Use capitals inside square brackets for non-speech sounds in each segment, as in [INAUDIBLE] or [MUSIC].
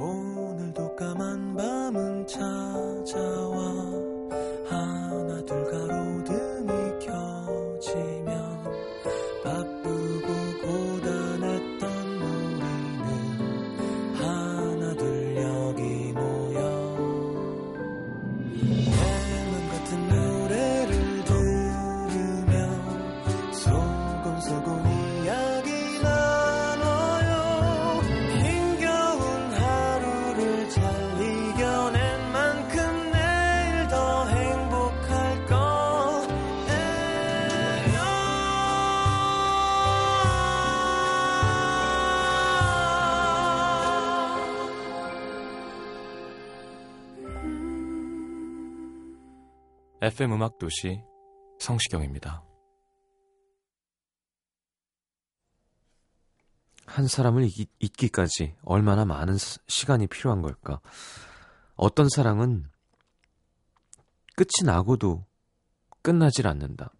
오늘도 까만 밤은 찾아와 FM 음악 도시 성시경입니다. 한 사람을 잊, 잊기까지 얼마나 많은 스- 시간이 필요한 걸까? 어떤 사랑은 끝이 나고도 끝나질 않는다.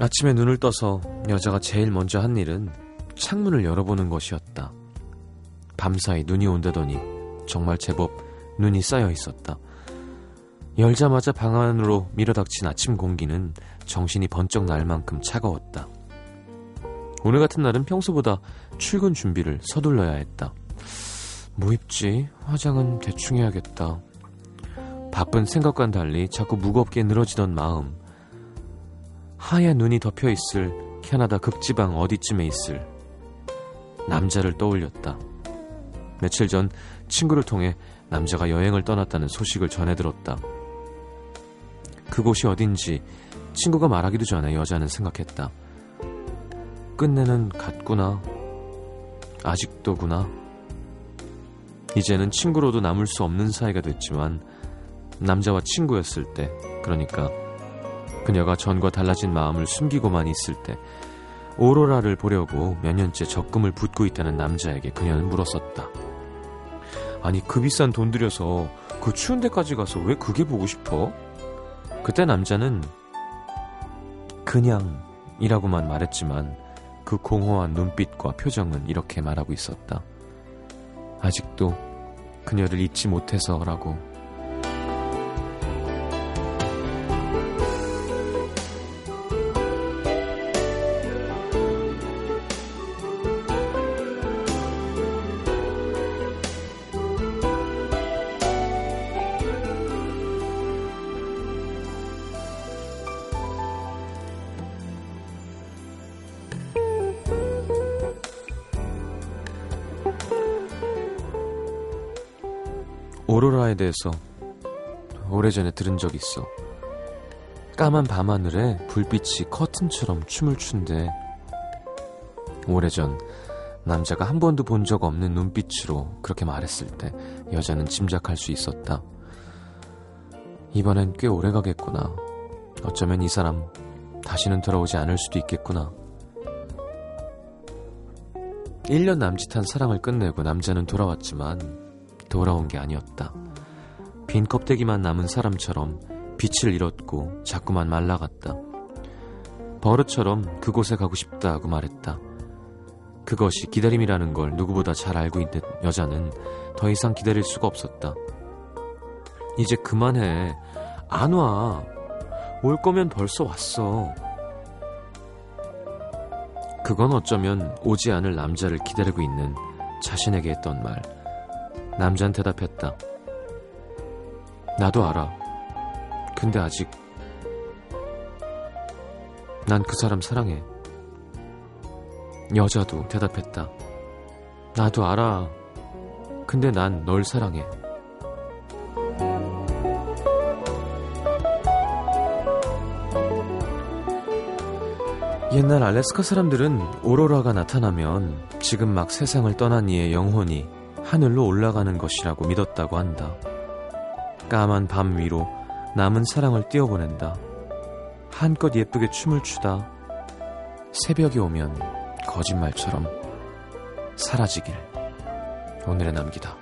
아침에 눈을 떠서 여자가 제일 먼저 한 일은 창문을 열어보는 것이었다. 밤사이 눈이 온다더니 정말 제법 눈이 쌓여 있었다. 열자마자 방 안으로 밀어닥친 아침 공기는 정신이 번쩍 날 만큼 차가웠다. 오늘 같은 날은 평소보다 출근 준비를 서둘러야 했다. 뭐 입지? 화장은 대충 해야겠다. 바쁜 생각과는 달리 자꾸 무겁게 늘어지던 마음. 하얀 눈이 덮여 있을 캐나다 극지방 어디쯤에 있을 남자를 떠올렸다. 며칠 전 친구를 통해 남자가 여행을 떠났다는 소식을 전해 들었다. 그곳이 어딘지 친구가 말하기도 전에 여자는 생각했다. 끝내는 같구나. 아직도구나. 이제는 친구로도 남을 수 없는 사이가 됐지만 남자와 친구였을 때, 그러니까 그녀가 전과 달라진 마음을 숨기고만 있을 때 오로라를 보려고 몇 년째 적금을 붓고 있다는 남자에게 그녀는 물었었다. 아니 그 비싼 돈 들여서 그 추운 데까지 가서 왜 그게 보고 싶어? 그때 남자는 그냥이라고만 말했지만 그 공허한 눈빛과 표정은 이렇게 말하고 있었다. 아직도 그녀를 잊지 못해서라고 대해서 오래전에 들은 적 있어. 까만 밤하늘에 불빛이 커튼처럼 춤을 춘대. 오래전 남자가 한 번도 본 적 없는 눈빛으로 그렇게 말했을 때 여자는 짐작할 수 있었다. 이번엔 꽤 오래 가겠구나. 어쩌면 이 사람 다시는 돌아오지 않을 수도 있겠구나. 1년 남짓한 사랑을 끝내고 남자는 돌아왔지만 돌아온 게 아니었다. 빈 껍데기만 남은 사람처럼 빛을 잃었고 자꾸만 말라갔다. 버릇처럼 그곳에 가고 싶다고 말했다. 그것이 기다림이라는 걸 누구보다 잘 알고 있는 여자는 더 이상 기다릴 수가 없었다. 이제 그만해. 안 와. 올 거면 벌써 왔어. 그건 어쩌면 오지 않을 남자를 기다리고 있는 자신에게 했던 말. 남자는 대답했다. 나도 알아. 근데 아직 난 그 사람 사랑해. 여자도 대답했다. 나도 알아. 근데 난 널 사랑해. 옛날 알래스카 사람들은 오로라가 나타나면 지금 막 세상을 떠난 이의 영혼이 하늘로 올라가는 것이라고 믿었다고 한다. 까만 밤 위로 남은 사랑을 띄워보낸다. 한껏 예쁘게 춤을 추다. 새벽이 오면 거짓말처럼 사라지길 오늘의 남기다.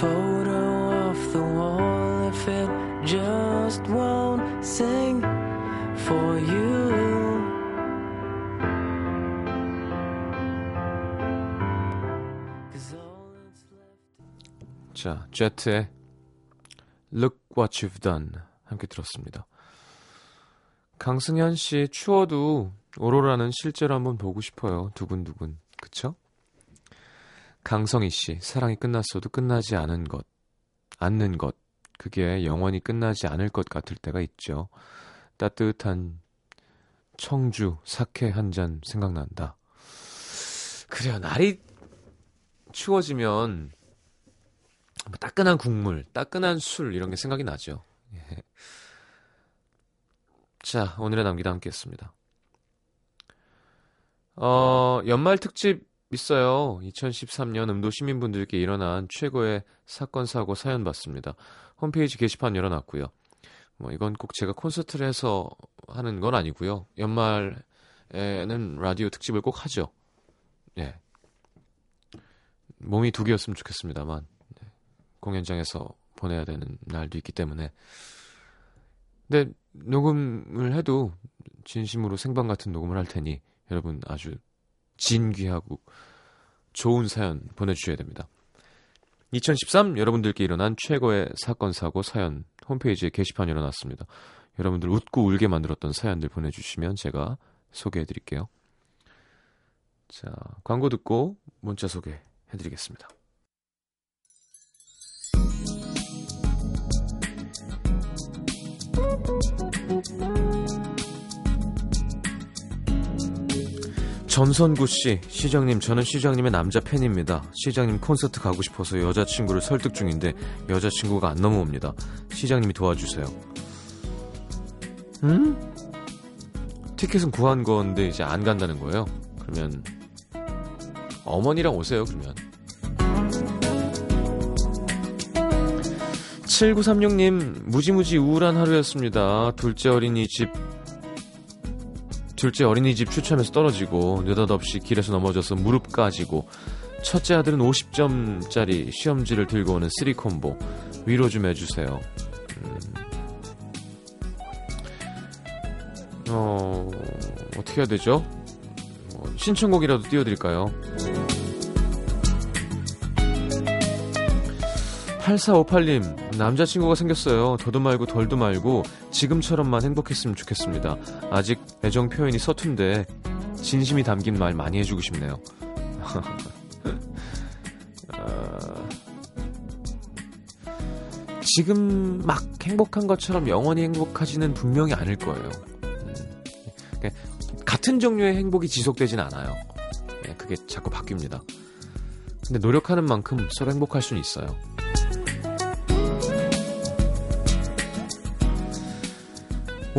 Photo off the wall if it just won't sing for you. 자, 제트의 Look What You've Done 함께 들었습니다. 강승현 씨 추워도 오로라는 실제로 한번 보고 싶어요. 두근두근. 그쵸? 강성희 씨 사랑이 끝났어도 끝나지 않은 것, 않는 것. 그게 영원히 끝나지 않을 것 같을 때가 있죠. 따뜻한 청주 사케 한 잔 생각난다. 그래요. 날이 추워지면 뭐 따끈한 국물, 따끈한 술 이런 게 생각이 나죠. 예. 자, 오늘의 남기다 함께 했습니다. 어, 연말 특집 있어요. 2013년 음도 시민분들께 일어난 최고의 사건, 사고, 사연 봤습니다. 홈페이지 게시판 열어놨고요. 뭐 이건 꼭 제가 콘서트를 해서 하는 건 아니고요. 연말에는 라디오 특집을 꼭 하죠. 예. 몸이 두 개였으면 좋겠습니다만 네. 공연장에서 보내야 되는 날도 있기 때문에 근데 녹음을 해도 진심으로 생방 같은 녹음을 할 테니 여러분 아주 진귀하고 좋은 사연 보내주셔야 됩니다. 2013 여러분들께 일어난 최고의 사건 사고 사연 홈페이지에 게시판 열어놨습니다. 여러분들 웃고 울게 만들었던 사연들 보내주시면 제가 소개해드릴게요. 자 광고 듣고 문자 소개해드리겠습니다. 전선구 씨, 시장님, 저는 시장님의 남자 팬입니다. 시장님 콘서트 가고 싶어서 여자친구를 설득 중인데 여자친구가 안 넘어옵니다. 시장님이 도와주세요. 음? 티켓은 구한 건데 이제 안 간다는 거예요. 그러면 어머니랑 오세요. 그러면. 7936님, 무지무지 우울한 하루였습니다. 둘째 어린이 집 둘째 어린이집 추첨해서 떨어지고 느닷없이 길에서 넘어져서 무릎 까지고 첫째 아들은 50점짜리 시험지를 들고 오는 three combo 위로 좀 해주세요. 음. 어 어떻게 해야 되죠? 어, 신청곡이라도 띄워드릴까요? 8458님, 남자친구가 생겼어요. 더도 말고 덜도 말고 지금처럼만 행복했으면 좋겠습니다. 아직 애정 표현이 서툰데 진심이 담긴 말 많이 해주고 싶네요. 어, [LAUGHS] 지금 막 행복한 것처럼 영원히 행복하지는 분명히 않을 거예요. 음, 그러니까 같은 종류의 행복이 지속되진 않아요. 예, 그게 자꾸 바뀝니다. 근데 노력하는 만큼 서로 행복할 수는 있어요.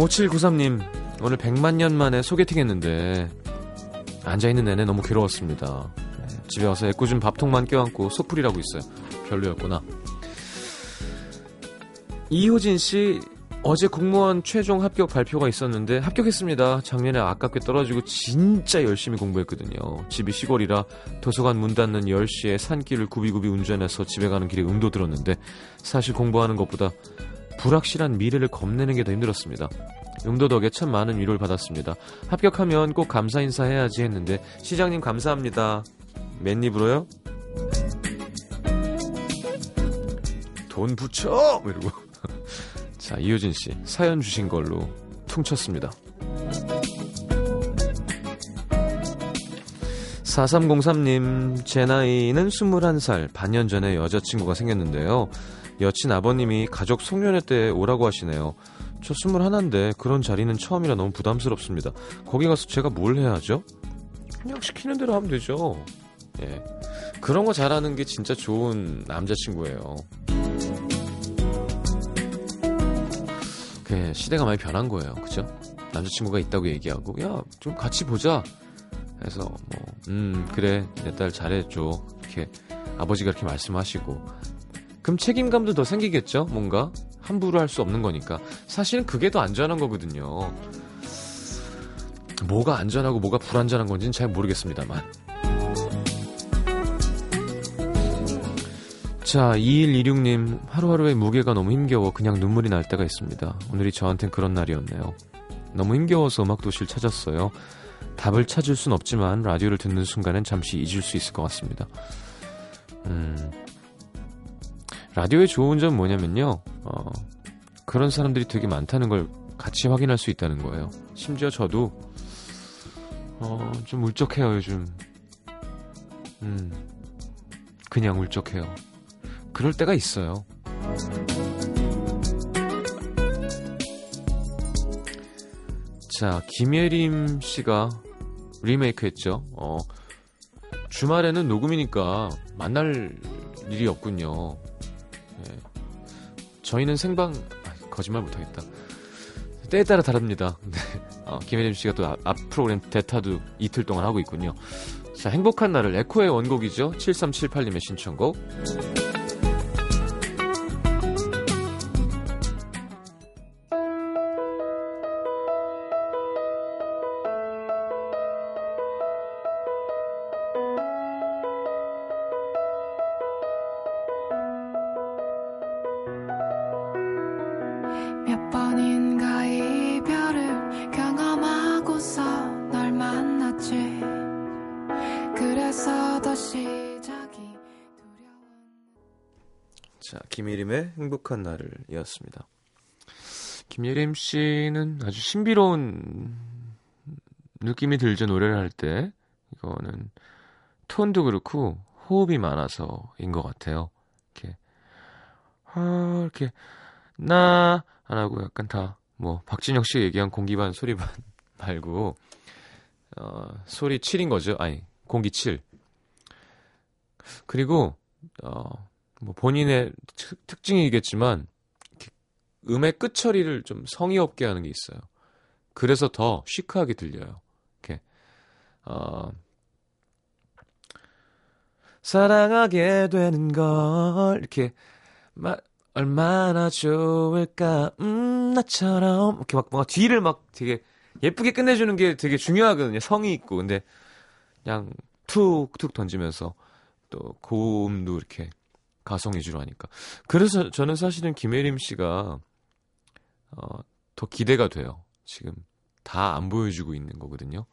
5793님, 오늘 100만 년 만에 소개팅 했는데, 앉아있는 내내 너무 괴로웠습니다. 집에 와서 애꿎은 밥통만 껴안고 소풀이라고 있어요. 별로였구나. 이효진 씨, 어제 공무원 최종 합격 발표가 있었는데 합격했습니다. 작년에 아깝게 떨어지고 진짜 열심히 공부했거든요. 집이 시골이라 도서관 문 닫는 10시에 산길을 구비구비 운전해서 집에 가는 길에 음도 들었는데 사실 공부하는 것보다 불확실한 미래를 겁내는 게 더 힘들었습니다. 음도 덕에 참 많은 위로를 받았습니다. 합격하면 꼭 감사 인사 해야지 했는데 시장님 감사합니다. 맨입으로요? 돈 붙여! 이러고 [LAUGHS] 자 이효진 씨 사연 주신 걸로 퉁쳤습니다. 4303님, 제 나이는 21살, 반년 전에 여자친구가 생겼는데요. 여친 아버님이 가족 송년회 때 오라고 하시네요. 저 21인데 그런 자리는 처음이라 너무 부담스럽습니다. 거기 가서 제가 뭘 해야죠? 그냥 시키는 대로 하면 되죠. 예. 그런 거 잘하는 게 진짜 좋은 남자친구예요. 그 시대가 많이 변한 거예요. 그죠? 남자친구가 있다고 얘기하고 야 좀 같이 보자. 해서 뭐 음 그래 내 딸 잘해줘 이렇게 아버지가 이렇게 말씀하시고 그럼 책임감도 더 생기겠죠? 뭔가 함부로 할 수 없는 거니까 사실은 그게 더 안전한 거거든요. 뭐가 안전하고 뭐가 불안전한 건지는 잘 모르겠습니다만. 자, 2126님, 하루하루의 무게가 너무 힘겨워 그냥 눈물이 날 때가 있습니다. 오늘이 저한텐 그런 날이었네요. 너무 힘겨워서 음악도시를 찾았어요. 답을 찾을 순 없지만 라디오를 듣는 순간엔 잠시 잊을 수 있을 것 같습니다. 음, 라디오의 좋은 점 뭐냐면요. 어, 그런 사람들이 되게 많다는 걸 같이 확인할 수 있다는 거예요. 심지어 저도 어, 좀 울적해요, 요즘. 음, 그냥 울적해요. 그럴 때가 있어요. 자, 김예림 씨가 리메이크 했죠. 어, 주말에는 녹음이니까 만날 일이 없군요. 네. 저희는 생방, 아, 거짓말 못하겠다. 때에 따라 다릅니다. [LAUGHS] 네. 어, 김혜림 씨가 또 앞 프로그램 대타도 이틀 동안 하고 있군요. 자, 행복한 날을 에코의 원곡이죠. 7378님의 신청곡. 김예림의 행복한 날을 이었습니다. 김예림 씨는 아주 신비로운 느낌이 들죠, 노래를 할 때. 이거는 톤도 그렇고 호흡이 많아서인 것 같아요. 이렇게, 아, 이렇게, 나, 안 하고 약간 다, 뭐, 박진영 씨 얘기한 공기 반, 소리 반 [LAUGHS] 말고, 어, 소리 7인 거죠. 아니, 공기 7. 그리고, 어, 뭐 본인의 특, 징이겠지만 음의 끝 처리를 좀 성의 없게 하는 게 있어요. 그래서 더 시크하게 들려요. 이렇게 어, 사랑하게 되는 걸 이렇게 마, 얼마나 좋을까 음 나처럼 이렇게 막 뭔가 뒤를 막 되게 예쁘게 끝내주는 게 되게 중요하거든요. 성의 있고 근데 그냥 툭툭 던지면서 또 고음도 이렇게 가성 위주로 하니까. 그래서 저는 사실은 김혜림 씨가 어, 더 기대가 돼요. 지금 다 안 보여주고 있는 거거든요.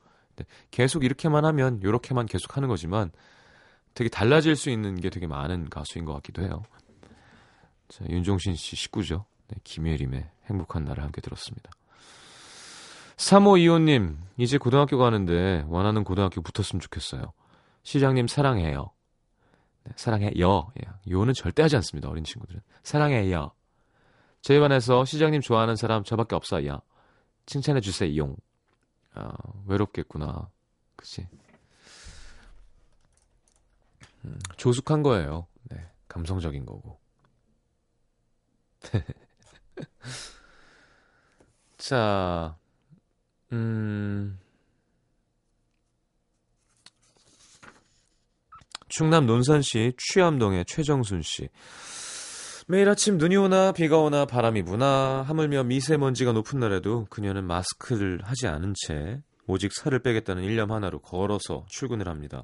계속 이렇게만 하면 이렇게만 계속 하는 거지만 되게 달라질 수 있는 게 되게 많은 가수인 것 같기도 해요. 자, 윤종신 씨 식구죠. 네, 김혜림의 행복한 날을 함께 들었습니다. 3호2호님, 이제 고등학교 가는데 원하는 고등학교 붙었으면 좋겠어요. 시장님 사랑해요. 네, 사랑해요. 예, 요는 절대 하지 않습니다. 어린 친구들은. 사랑해요. 저희 반에서 시장님 좋아하는 사람 저밖에 없어요. 칭찬해 주세요. 아, 외롭겠구나. 그치? 음, 조숙한 거예요. 네, 감성적인 거고. [LAUGHS] 자, 음, 충남 논산시 취암동의 최정순 씨. 매일 아침 눈이 오나 비가 오나 바람이 부나 하물며 미세먼지가 높은 날에도 그녀는 마스크를 하지 않은 채 오직 살을 빼겠다는 일념 하나로 걸어서 출근을 합니다.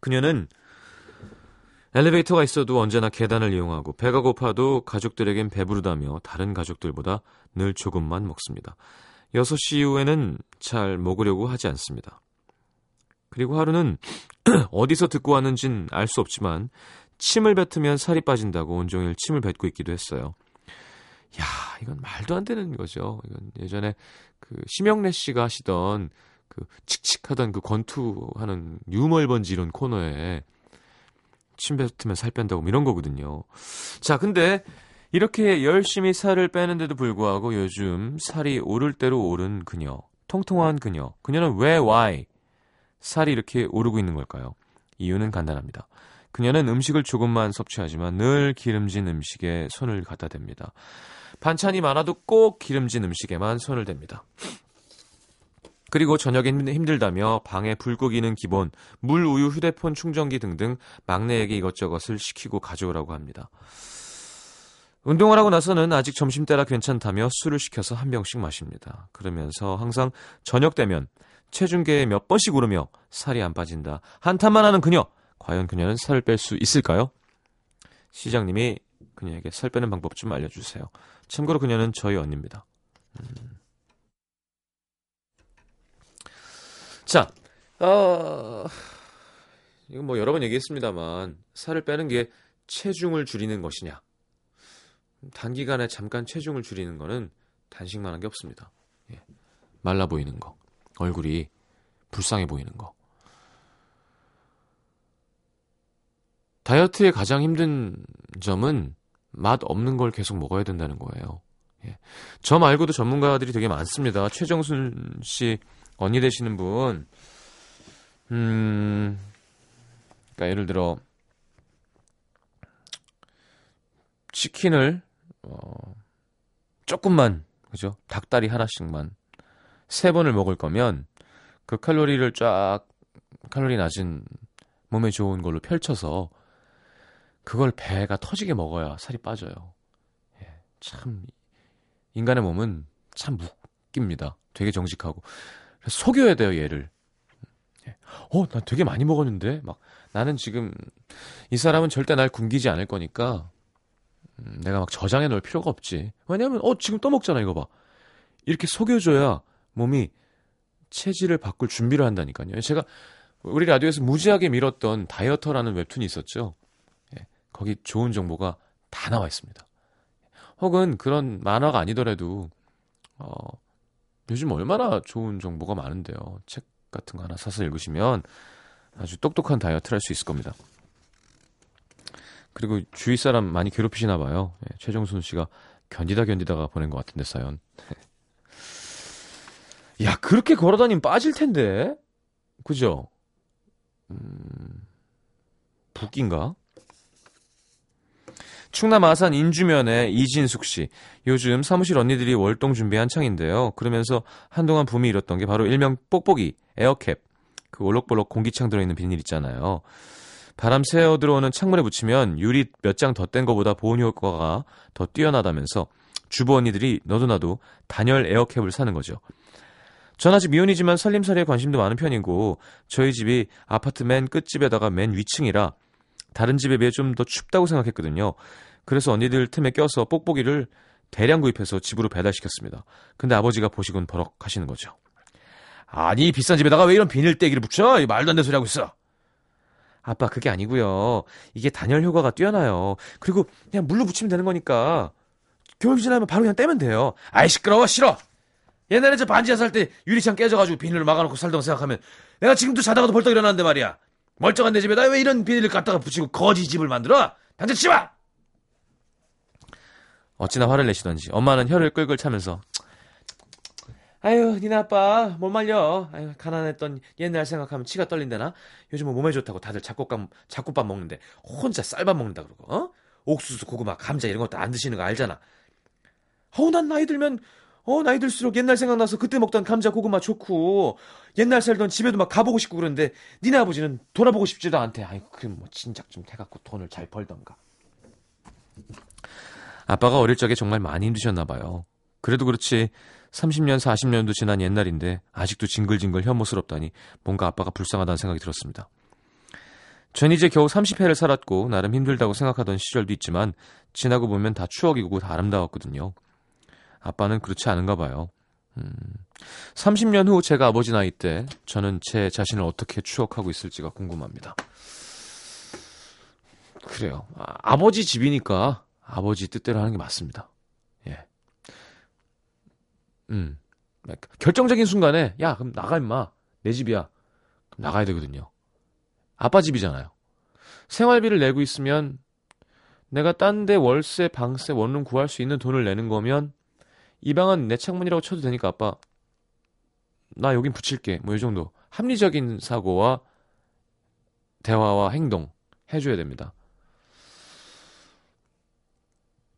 그녀는 엘리베이터가 있어도 언제나 계단을 이용하고 배가 고파도 가족들에겐 배부르다며 다른 가족들보다 늘 조금만 먹습니다. 6시 이후에는 잘 먹으려고 하지 않습니다. 그리고 하루는 [CLEARS THROAT] 어디서 듣고 왔는진 알 수 없지만 침을 뱉으면 살이 빠진다고 온종일 침을 뱉고 있기도 했어요. 야, 이건 말도 안 되는 거죠. 이건 예전에 그 심영래 씨가 하시던 그 칙칙하던 그 권투하는 유멀번지 이런 코너에 침 뱉으면 살 뺀다고 뭐 이런 거거든요. 자, 근데 이렇게 열심히 살을 빼는데도 불구하고 요즘 살이 오를 대로 오른 그녀, 통통한 그녀. 그녀는 왜 why 살이 이렇게 오르고 있는 걸까요? 이유는 간단합니다. 그녀는 음식을 조금만 섭취하지만 늘 기름진 음식에 손을 갖다 댑니다. 반찬이 많아도 꼭 기름진 음식에만 손을 댑니다. 그리고 저녁에 힘들다며 방에 불 끄기는 기본, 물, 우유, 휴대폰 충전기 등등 막내에게 이것저것을 시키고 가져오라고 합니다. 운동을 하고 나서는 아직 점심때라 괜찮다며 술을 시켜서 한 병씩 마십니다. 그러면서 항상 저녁 되면 체중계에 몇 번씩 오르며 살이 안 빠진다. 한탄만 하는 그녀. 과연 그녀는 살을 뺄 수 있을까요? 시장님이 그녀에게 살 빼는 방법 좀 알려주세요. 참고로 그녀는 저희 언니입니다. 음. 자, 어, 이건 뭐 여러 번 얘기했습니다만 살을 빼는 게 체중을 줄이는 것이냐? 단기간에 잠깐 체중을 줄이는 거는 단식만 한 게 없습니다. 예. 말라 보이는 거, 얼굴이 불쌍해 보이는 거. 다이어트의 가장 힘든 점은 맛 없는 걸 계속 먹어야 된다는 거예요. 예. 저 말고도 전문가들이 되게 많습니다. 최정순 씨 언니 되시는 분, 음, 그러니까 예를 들어 치킨을 어, 조금만 그죠? 닭다리 하나씩만 세 번을 먹을 거면 그 칼로리를 쫙 칼로리 낮은 몸에 좋은 걸로 펼쳐서 그걸 배가 터지게 먹어야 살이 빠져요. 예, 참 인간의 몸은 참 웃깁니다. 되게 정직하고 속여야 돼요, 얘를. 예. 어, 나 되게 많이 먹었는데 막 나는 지금 이 사람은 절대 날 굶기지 않을 거니까 음, 내가 막 저장해 놓을 필요가 없지. 왜냐면 어 지금 또 먹잖아 이거 봐. 이렇게 속여줘야 몸이 체질을 바꿀 준비를 한다니까요. 제가 우리 라디오에서 무지하게 밀었던 다이어터라는 웹툰이 있었죠. 예, 거기 좋은 정보가 다 나와 있습니다. 혹은 그런 만화가 아니더라도 어, 요즘 얼마나 좋은 정보가 많은데요. 책 같은 거 하나 사서 읽으시면 아주 똑똑한 다이어트를 할 수 있을 겁니다. 그리고 주위 사람 많이 괴롭히시나 봐요. 예, 최정순 씨가 견디다 견디다가 보낸 것 같은데 사연. 야 그렇게 걸어다니면 빠질 텐데, 그죠? 음, 북인가? 충남 아산 인주면의 이진숙 씨. 요즘 사무실 언니들이 월동 준비 한창인데요. 그러면서 한동안 붐이 일었던 게 바로 일명 뽁뽁이, 에어캡. 그 올록볼록 공기창 들어있는 비닐 있잖아요. 바람 새어 들어오는 창문에 붙이면 유리 몇 장 더뗀 것보다 보온 효과가 더 뛰어나다면서 주부 언니들이 너도 나도 단열 에어캡을 사는 거죠. 전 아직 미혼이지만 살림살이에 관심도 많은 편이고 저희 집이 아파트 맨 끝집에다가 맨 위층이라 다른 집에 비해 좀 더 춥다고 생각했거든요. 그래서 언니들 틈에 껴서 뽁뽁이를 대량 구입해서 집으로 배달시켰습니다. 근데 아버지가 보시곤 버럭 하시는 거죠. 아니 비싼 집에다가 왜 이런 비닐떼기를 붙여? 말도 안 되는 소리 하고 있어. 아빠 그게 아니고요. 이게 단열 효과가 뛰어나요. 그리고 그냥 물로 붙이면 되는 거니까 겨울 지나면 바로 그냥 떼면 돼요. 아이 시끄러워 싫어. 옛날에 저 반지하 살 때 유리창 깨져가지고 비닐을 막아놓고 살던 생각하면 내가 지금도 자다가도 벌떡 일어났는데 말이야. 멀쩡한 내 집에다 왜 이런 비닐을 갖다가 붙이고 거지 집을 만들어? 당장 치워! 어찌나 화를 내시던지 엄마는 혀를 끌끌 차면서 아유, 니네 아빠 뭘 말려. 아유, 가난했던 옛날 생각하면 치가 떨린다나? 요즘은 몸에 좋다고 다들 잡곡밥, 잡곡밥 먹는데 혼자 쌀밥 먹는다 그러고, 어? 옥수수, 고구마, 감자 이런 것도 안 드시는 거 알잖아. 어우, 난 나이 들면, 어, 나이 들수록 옛날 생각나서 그때 먹던 감자, 고구마 좋고, 옛날 살던 집에도 막 가보고 싶고 그러는데, 니네 아버지는 돌아보고 싶지도 않대. 아이고, 그럼 뭐, 진작 좀 해갖고 돈을 잘 벌던가. 아빠가 어릴 적에 정말 많이 힘드셨나 봐요. 그래도 그렇지 30년, 40년도 지난 옛날인데 아직도 징글징글 혐오스럽다니 뭔가 아빠가 불쌍하다는 생각이 들었습니다. 전 이제 겨우 30회를 살았고 나름 힘들다고 생각하던 시절도 있지만 지나고 보면 다 추억이고 다 아름다웠거든요. 아빠는 그렇지 않은가 봐요. 음, 30년 후 제가 아버지 나이 때 저는 제 자신을 어떻게 추억하고 있을지가 궁금합니다. 그래요. 아, 아버지 집이니까 아버지 뜻대로 하는 게 맞습니다. 예. 음. 결정적인 순간에 야 그럼 나가 임마 내 집이야 그럼 나가야 되거든요. 아빠 집이잖아요. 생활비를 내고 있으면 내가 딴 데 월세, 방세, 원룸 구할 수 있는 돈을 내는 거면 이 방은 내 창문이라고 쳐도 되니까 아빠 나 여긴 붙일게 뭐 이 정도 합리적인 사고와 대화와 행동 해줘야 됩니다.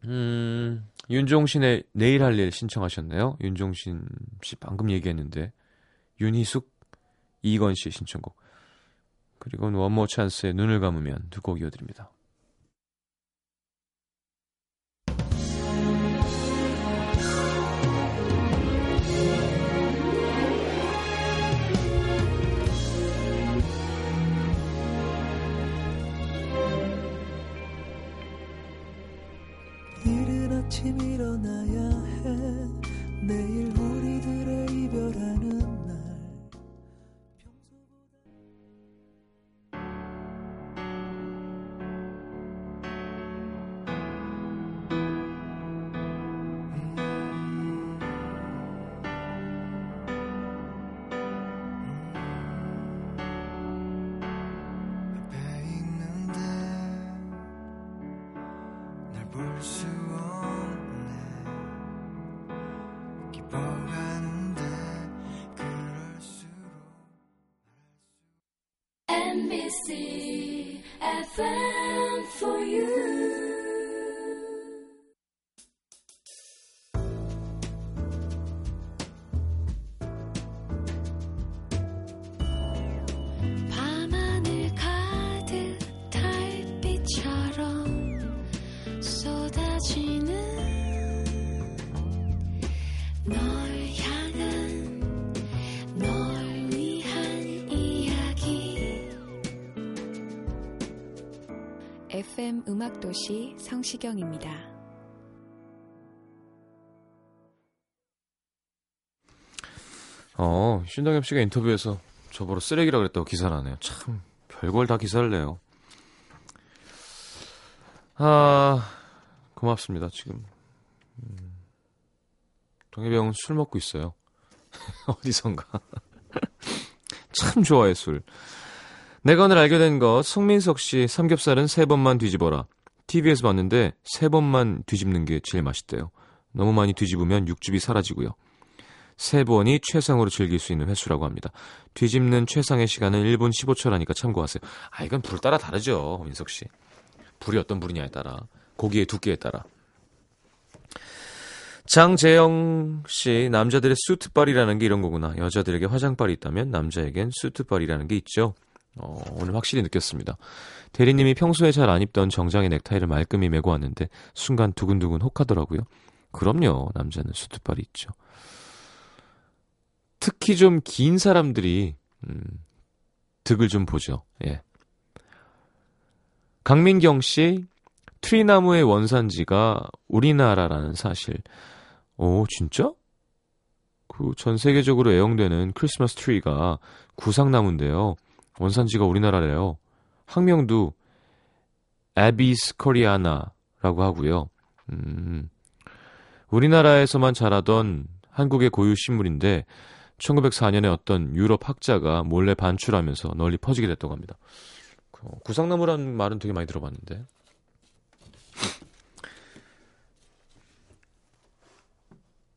음, 윤종신의 내일 할 일 신청하셨네요. 윤종신 씨 방금 얘기했는데 윤희숙, 이건 씨 신청곡. 그리고 원모 찬스의 눈을 감으면 두 곡 이어드립니다. CFM for you. 음악도시 성시경입니다. 어, 신동엽 씨가 인터뷰에서 저보러 쓰레기라 그랬다고 기사를 하네요. 참, 별걸 다 기사를 내요. 아, 고맙습니다, 지금. 음, 동엽이 형은 술 먹고 있어요. [LAUGHS] 어디선가. [LAUGHS] 참 좋아해, 술. 내가 오늘 알게 된 것, 송민석 씨 삼겹살은 세 번만 뒤집어라. TV에서 봤는데 세 번만 뒤집는 게 제일 맛있대요. 너무 많이 뒤집으면 육즙이 사라지고요. 세 번이 최상으로 즐길 수 있는 횟수라고 합니다. 뒤집는 최상의 시간은 1분 15초라니까 참고하세요. 아, 이건 불 따라 다르죠, 민석 씨. 불이 어떤 불이냐에 따라. 고기의 두께에 따라. 장재영 씨, 남자들의 수트빨이라는 게 이런 거구나. 여자들에게 화장빨이 있다면 남자에겐 수트빨이라는 게 있죠. 어, 오늘 확실히 느꼈습니다. 대리님이 평소에 잘 안 입던 정장의 넥타이를 말끔히 메고 왔는데 순간 두근두근 혹하더라고요. 그럼요. 남자는 수트발이 있죠. 특히 좀 긴 사람들이 음, 득을 좀 보죠. 예. 강민경 씨, 트리나무의 원산지가 우리나라라는 사실. 오, 진짜? 그 전 세계적으로 애용되는 크리스마스 트리가 구상나무인데요. 원산지가 우리나라래요. 학명도 Abies koreana라고 하고요. 음, 우리나라에서만 자라던 한국의 고유 식물인데 1904년에 어떤 유럽 학자가 몰래 반출하면서 널리 퍼지게 됐다고 합니다. 그 구상나무라는 말은 되게 많이 들어봤는데.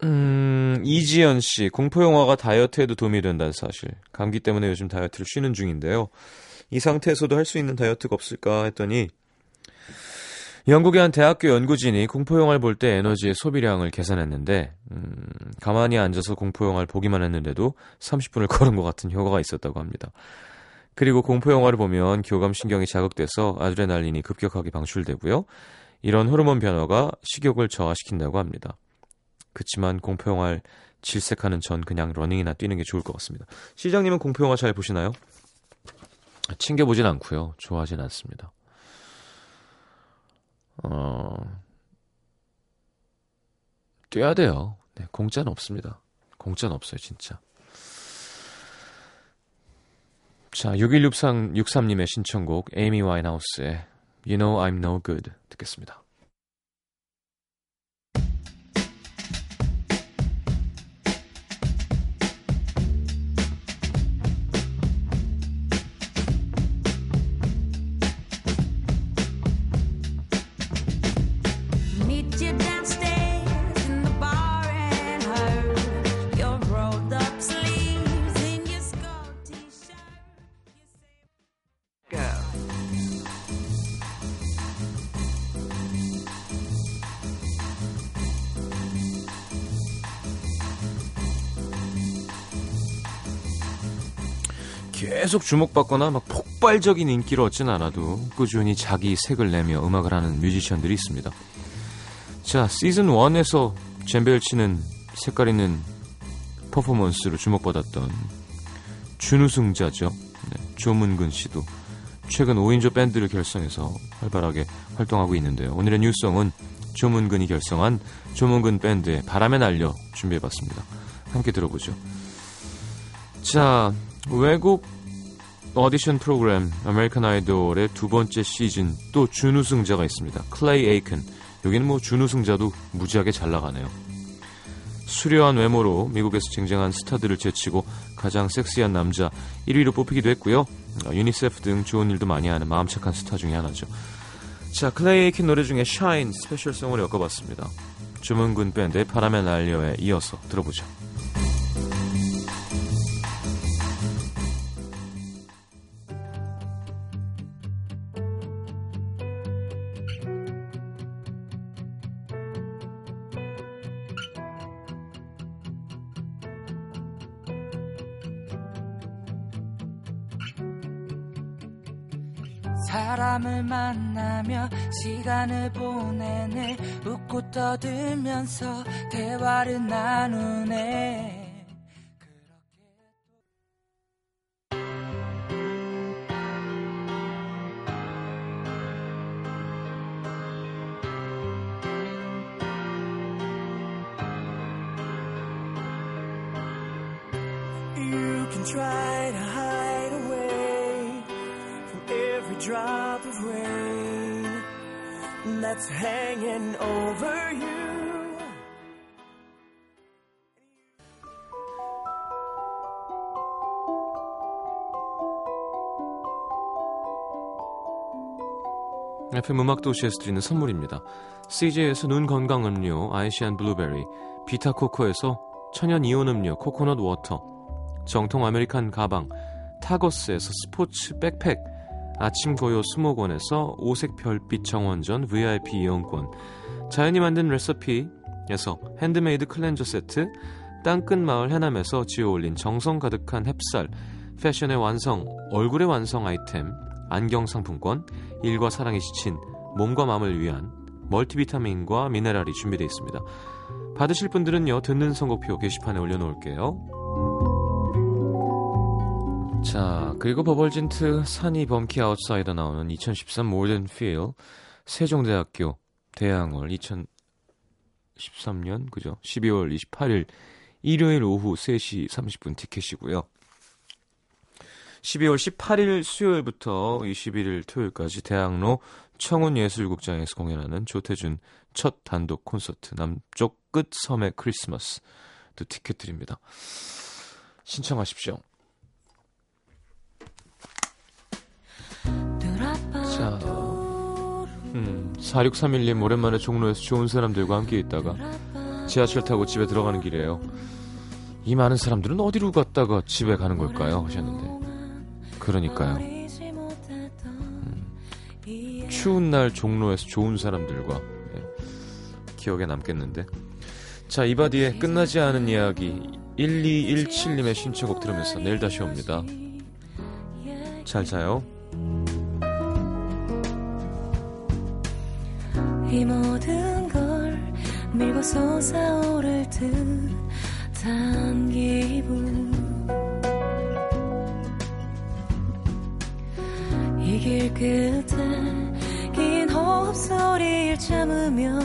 음, 이지연 씨, 공포영화가 다이어트에도 도움이 된다는 사실. 감기 때문에 요즘 다이어트를 쉬는 중인데요. 이 상태에서도 할 수 있는 다이어트가 없을까 했더니, 영국의 한 대학교 연구진이 공포영화를 볼 때 에너지의 소비량을 계산했는데, 음, 가만히 앉아서 공포영화를 보기만 했는데도 30분을 [LAUGHS] 걸은 것 같은 효과가 있었다고 합니다. 그리고 공포영화를 보면 교감신경이 자극돼서 아드레날린이 급격하게 방출되고요. 이런 호르몬 변화가 식욕을 저하시킨다고 합니다. 그치만 공포영화를 질색하는 전 그냥 러닝이나 뛰는 게 좋을 것 같습니다. 시장님은 공포영화 잘 보시나요? 챙겨보진 않고요. 좋아하진 않습니다. 어... 뛰어야 돼요. 네, 공짜는 없습니다. 공짜는 없어요, 진짜. 자, 6163님의 신청곡 에이미 와인하우스의 You Know I'm No Good 듣겠습니다. 계속 주목받거나 막 폭발적인 인기를 얻진 않아도 꾸준히 자기 색을 내며 음악을 하는 뮤지션들이 있습니다. 자, 시즌 1에서 젬베를 치는 색깔 있는 퍼포먼스로 주목받았던 준우승자죠. 네, 조문근 씨도 최근 5인조 밴드를 결성해서 활발하게 활동하고 있는데요. 오늘의 뉴스송은 조문근이 결성한 조문근 밴드의 바람에 날려 준비해봤습니다. 함께 들어보죠. 자, 외국 오디션 프로그램 American Idol의 두 번째 시즌 또 준우승자가 있습니다. 클레이 에이킨. 여기는 뭐 준우승자도 무지하게 잘 나가네요. 수려한 외모로 미국에서 쟁쟁한 스타들을 제치고 가장 섹시한 남자 1위로 뽑히기도 했고요. 아, 유니세프 등 좋은 일도 많이 하는 마음 착한 스타 중에 하나죠. 자, 클레이 에이킨 노래 중에 Shine special song을 엮어봤습니다. 주문군 밴드의 바람의 날려에 이어서 들어보죠. Try to hide away from every drop of rain that's hanging over you. FM 음악도시에서 드리는 선물입니다. CJ에서 눈 건강 음료 아이시안 블루베리, 비타코코에서 천연 이온 음료 코코넛 water, 정통 American 가방 타거스에서 스포츠 백팩, 아침 고요 수목원에서 오색 별빛 정원전 VIP 이용권, 자연이 만든 레시피에서 핸드메이드 클렌저 세트, 땅끝 마을 해남에서 지어 올린 정성 가득한 햅쌀, 패션의 완성, 얼굴의 완성 아이템, 안경 상품권, 일과 사랑에 지친 몸과 마음을 위한 멀티비타민과 미네랄이 준비되어 있습니다. 받으실 분들은요, 듣는 선곡표 게시판에 올려놓을게요. 자, 그리고 버벌진트 산이 범키 아웃사이더 나오는 2013 Modern Feel 세종대학교 대양홀 2013년 그죠? 12월 28일 일요일 오후 3시 30분 티켓이고요. 12월 18일 수요일부터 21일 토요일까지 대학로 청운예술국장에서 공연하는 조태준 첫 단독 콘서트 남쪽 끝 섬의 크리스마스 또 티켓 드립니다. 신청하십시오. 음, 4631님 오랜만에 종로에서 좋은 사람들과 함께 있다가 지하철 타고 집에 들어가는 길이에요. 이 많은 사람들은 어디로 갔다가 집에 가는 걸까요? 하셨는데. 그러니까요. 음, 추운 날 종로에서 좋은 사람들과 예, 기억에 남겠는데. 자, 이바디의 끝나지 않은 이야기 1217님의 신청곡 들으면서 내일 다시 옵니다. 잘 자요. 이 모든 걸 밀고 솟아오를 듯한 기분. 이 길 끝에 긴 호흡 소리를 참으며